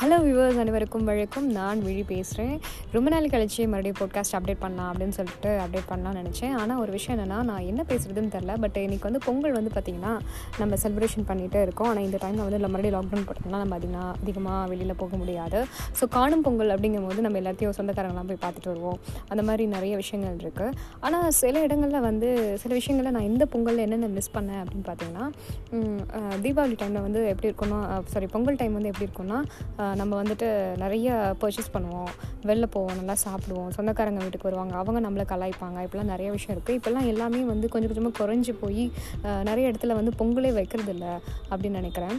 Hello viewers அனைவருக்கும் வழக்கம். நான் விழி பேசுகிறேன் ரொம்ப நாள் கழிச்சு மறுபடியும் பாட்காஸ்ட் அப்டேட் பண்ணலாம் அப்படின்னு சொல்லிட்டு அப்டேட் பண்ணலாம்னு நினச்சேன். ஆனால் ஒரு விஷயம் என்னென்னா நான் என்ன பேசுகிறதுன்னு தெரில பட் இன்றைக்கி வந்து பொங்கல் வந்து பார்த்திங்கன்னா நம்ம செலிப்ரேஷன் பண்ணிகிட்டே இருக்கோம். ஆனால் இந்த டைமில் வந்து நம்ம மறுபடியும் லாக்டவுன் போட்டோம்னா நம்ம அதிகமாக அதிகமாக வெளியில் போக முடியாது. ஸோ காணும் பொங்கல் அப்படிங்கும் போது நம்ம எல்லாத்தையும் சொந்தக்காரங்களாம் போய் பார்த்துட்டு வருவோம். அந்த மாதிரி நிறைய விஷயங்கள் இருக்குது ஆனால் சில இடங்களில் வந்து சில விஷயங்களில் நான் இந்த பொங்கலில் என்னென்ன மிஸ் பண்ணேன் அப்படின்னு பார்த்தீங்கன்னா தீபாவளி டைமில் வந்து எப்படி இருக்குன்னா சாரி பொங்கல் டைம் வந்து எப்படி இருக்கும்னா நம்ம வந்துட்டு நிறைய பர்ச்சேஸ் பண்ணுவோம். வெளில போவோம் நல்லா சாப்பிடுவோம். சொந்தக்காரங்க வீட்டுக்கு வருவாங்க. அவங்க நம்மளை கலாய்ப்பாங்க. இப்படிலாம் நிறைய விஷயம் இருக்குது இப்போல்லாம் எல்லாமே வந்து கொஞ்சம் கொஞ்சமாக குறைஞ்சி போய் நிறைய இடத்துல வந்து பொங்கலே வைக்கிறது இல்லை அப்படின்னு நினைக்கிறேன்.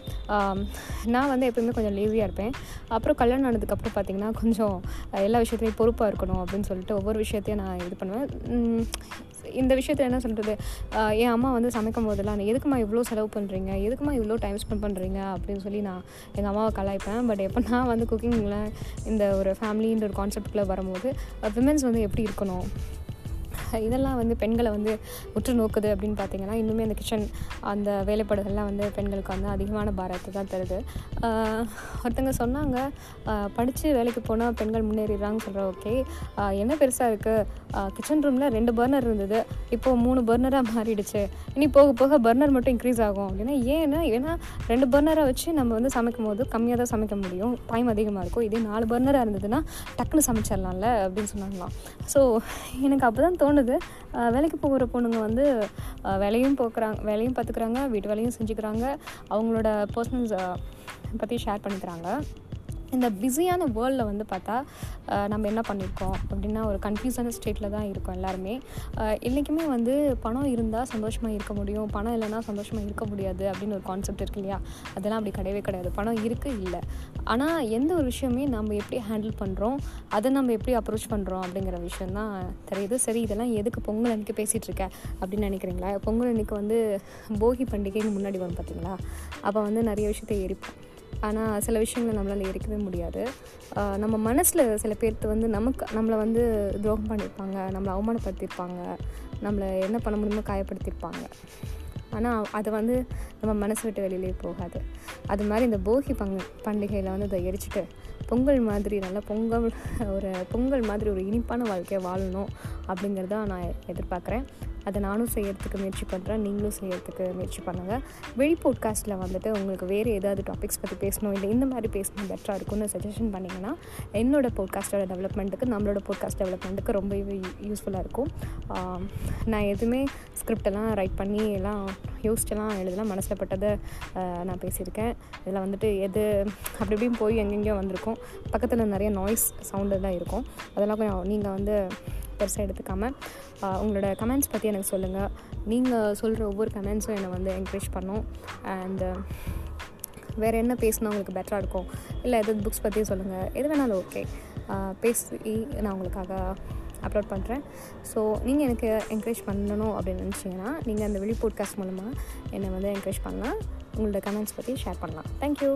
நான் வந்து எப்போயுமே கொஞ்சம் லேசியாக இருப்பேன். அப்புறம் கல்யாணம் ஆனதுக்கப்புறம் பார்த்திங்கன்னா கொஞ்சம் எல்லா விஷயத்துலையும் பொறுப்பாக இருக்கணும் அப்படின்னு சொல்லிட்டு ஒவ்வொரு விஷயத்தையும் நான் இது பண்ணுவேன். இந்த விஷயத்தில் என்ன சொல்கிறது என் அம்மா வந்து சமைக்கும் போதெல்லாம் "நீ எதுக்குமா இவ்வளோ செலவு பண்ணுறீங்க எதுக்குமா இவ்வளோ டைம் ஸ்பெண்ட் பண்ணுறீங்க அப்படின்னு சொல்லி நான் எங்கள் அம்மாவை கலாய்ப்பேன். பட் எப்போ நான் வந்து குக்கிங்கில் இந்த ஒரு ஃபேமிலின்ற ஒரு கான்செப்டில் வரும்போது விமென்ஸ் வந்து எப்படி இருக்கணும்? இதெல்லாம் வந்து பெண்களை வந்து உற்று நோக்குது அப்படின்னு பார்த்தீங்கன்னா இன்னுமே அந்த கிச்சன் அந்த வேலைப்பாடுகள்லாம் வந்து பெண்களுக்கு வந்து அதிகமான பாரத்தை தான் தருது. ஒருத்தங்க சொன்னாங்க படித்து வேலைக்கு போனால் பெண்கள் முன்னேறிடுறாங்கன்னு சொல்கிற ஓகே என்ன பெருசாக இருக்குது கிச்சன் ரூமில் ரெண்டு பர்னர் இருந்தது. இப்போது மூணு பர்னராக மாறிடுச்சு. இனி போக போக பர்னர் மட்டும் இன்க்ரீஸ் ஆகும். அப்படின்னா ஏன்னா ஏன்னா ரெண்டு பர்னரை வச்சு நம்ம வந்து சமைக்கும் போது கம்மியாக தான் சமைக்க முடியும். டைம் அதிகமாக இருக்கும். இதே நாலு பர்னராக இருந்ததுன்னா டக்குன்னு சமைச்சிடலாம்ல அப்படின்னு சொன்னாங்களாம். ஸோ எனக்கு அப்போ தான் தோணுது. வேலைக்கு போகிற பொண்ணுங்க வந்து வேலையும் போக்குறாங்க வேலையும் பார்த்துக்குறாங்க வீட்டு வேலையும் செஞ்சுக்கிறாங்க. அவங்களோட பர்சனல்ஸ் பற்றி ஷேர் பண்ணிக்கிறாங்க. இந்த பிஸியான வேர்ல்டில் வந்து பார்த்தா நம்ம என்ன பண்ணியிருக்கோம் அப்படின்னா ஒரு கன்ஃபியூஸான ஸ்டேட்டில் தான் இருக்கோம் எல்லாருமே. ஆஹ் இன்றைக்குமே வந்து பணம் இருந்தால் சந்தோஷமாக இருக்க முடியும் பணம் இல்லைன்னா சந்தோஷமாக இருக்க முடியாது அப்படின்னு ஒரு கான்செப்ட் இருக்கு இல்லையா? அதெல்லாம் அப்படி கிடையவே கிடையாது. பணம் இருக்குது இல்லை. ஆனால் எந்த ஒரு விஷயமே நம்ம எப்படி ஹேண்டில் பண்ணுறோம் அதை நம்ம எப்படி அப்ரோச் பண்ணுறோம் அப்படிங்கிற விஷயம் தான் தெரியுது. சரி இதெல்லாம் எதுக்கு பொங்கல் அன்றைக்கி பேசிகிட்டு இருக்க அப்படின்னு நினைக்கிறீங்களா? பொங்கல் அன்றைக்கி வந்து போகி பண்டிகைன்னு முன்னாடி வரும் பார்த்தீங்களா? அப்போ வந்து நிறைய விஷயத்தை எரிப்போம் ஆனால் சில விஷயங்களை நம்மளால் எரிக்கவே முடியாது. நம்ம மனசில் சில பேர்த்து வந்து நமக்கு நம்மளை வந்து துரோகம் பண்ணியிருப்பாங்க நம்மளை அவமானப்படுத்தியிருப்பாங்க நம்மளை என்ன பண்ண முடியுமோ காயப்படுத்தியிருப்பாங்க ஆனால் அது வந்து நம்ம மனசு விட்டு வெளியிலே போகாது. அது மாதிரி இந்த போகி பங்கு பண்டிகையில் வந்து இதை எரிச்சிட்டு பொங்கல் மாதிரி நல்லா பொங்கல் ஒரு பொங்கல் மாதிரி ஒரு இனிப்பான வாழ்க்கையை வாழணும். அப்படிங்கிறத நான் எதிர்பார்க்குறேன். அதை நானும் செய்யறதுக்கு முயற்சி பண்ணுறேன் நீங்களும் செய்யறதுக்கு முயற்சி பண்ணுங்கள் வெளி போட்காஸ்ட்டில் வந்துட்டு உங்களுக்கு வேறு ஏதாவது டாபிக்ஸ் பற்றி பேசணும் இல்லை இந்த மாதிரி பேசணும் பெட்டராக இருக்கும்னு சஜஷன் பண்ணிங்கன்னா என்னோடய போட்காஸ்ட்டோட டெவலப்மெண்ட்டுக்கு நம்மளோட போட்காஸ்ட் டெவலப்மெண்ட்டுக்கு ரொம்பவே யூஸ்ஃபுல்லாக இருக்கும். நான் எதுவுமே ஸ்கிரிப்டெல்லாம் ரைட் பண்ணி எல்லாம் யோசிச்செல்லாம் எழுதலாம். மனசில் பட்டதை நான் பேசியிருக்கேன். இதில் வந்துட்டு எது அப்படி இப்படியும் போய் எங்கெங்கேயோ வந்திருக்கும். பக்கத்தில் நிறைய நாய்ஸ் சவுண்டு தான் இருக்கும். அதெல்லாம் கொஞ்சம் நீங்கள் வந்து பெருசாக எடுத்துக்காமல் உங்களோட கமெண்ட்ஸ் பற்றி எனக்கு சொல்லுங்கள் நீங்கள் சொல்கிற ஒவ்வொரு கமெண்ட்ஸும் என்னை வந்து என்கரேஜ் பண்ணும். அண்டு வேறு என்ன பேசினா உங்களுக்கு பெட்டராக இருக்கும்? இல்லை எது புக்ஸ் பற்றி சொல்லுங்கள் எது வேணாலும் ஓகே பேசி நான் உங்களுக்காக அப்லோட் பண்ணுறேன் ஸோ நீங்கள் எனக்கு என்கரேஜ் பண்ணணும் அப்படின்னு நினச்சிங்கன்னா நீங்கள் அந்த வெளி போட்காஸ்ட் மூலமாக என்னை வந்து என்கரேஜ் பண்ணலாம். உங்களோட கமெண்ட்ஸ் பற்றி ஷேர் பண்ணலாம். தேங்க்யூ